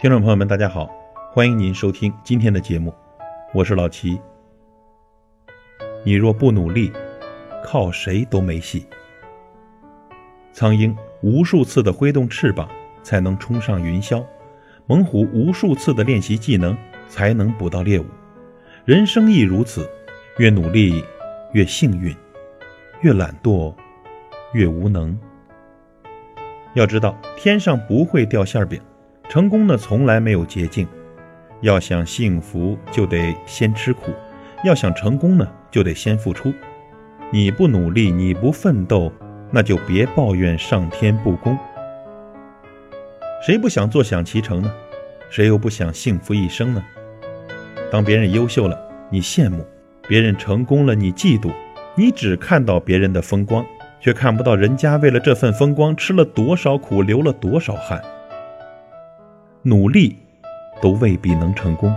听众朋友们，大家好，欢迎您收听今天的节目，我是老齐。你若不努力，靠谁都没戏。苍鹰无数次的挥动翅膀，才能冲上云霄；猛虎无数次的练习技能，才能捕到猎物。人生亦如此，越努力越幸运，越懒惰越无能。要知道，天上不会掉馅饼。成功呢，从来没有捷径。要想幸福，就得先吃苦；要想成功呢，就得先付出。你不努力，你不奋斗，那就别抱怨上天不公。谁不想坐享其成呢？谁又不想幸福一生呢？当别人优秀了，你羡慕；别人成功了，你嫉妒。你只看到别人的风光，却看不到人家为了这份风光吃了多少苦，流了多少汗。努力都未必能成功，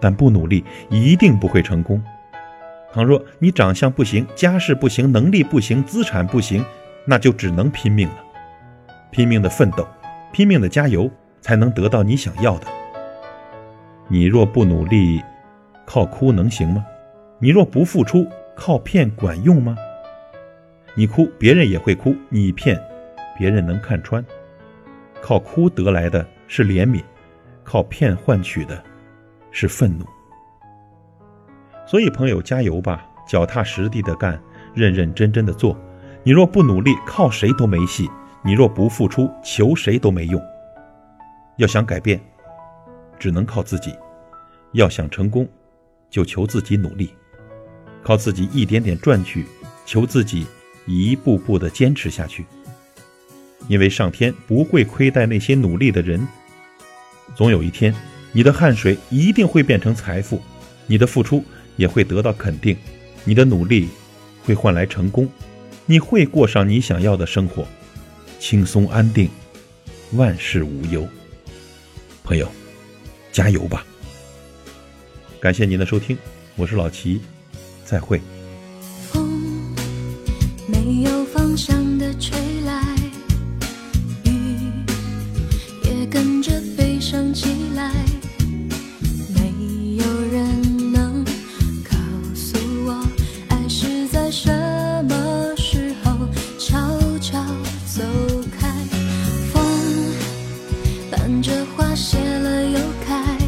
但不努力一定不会成功。倘若你长相不行、家世不行、能力不行、资产不行，那就只能拼命了，拼命的奋斗，拼命的加油，才能得到你想要的。你若不努力，靠哭能行吗？你若不付出，靠骗管用吗？你哭，别人也会哭；你骗，别人能看穿。靠哭得来的。是怜悯，靠骗换取的，是愤怒。所以，朋友加油吧，脚踏实地的干，认认真真的做。你若不努力，靠谁都没戏；你若不付出，求谁都没用。要想改变，只能靠自己；要想成功，就求自己努力，靠自己一点点赚取，求自己一步步的坚持下去。因为上天不会亏待那些努力的人。总有一天，你的汗水一定会变成财富，你的付出也会得到肯定，你的努力会换来成功，你会过上你想要的生活，轻松安定，万事无忧。朋友，加油吧！感谢您的收听，我是老齐，再会。风没有方向的吹来。这花谢了又开。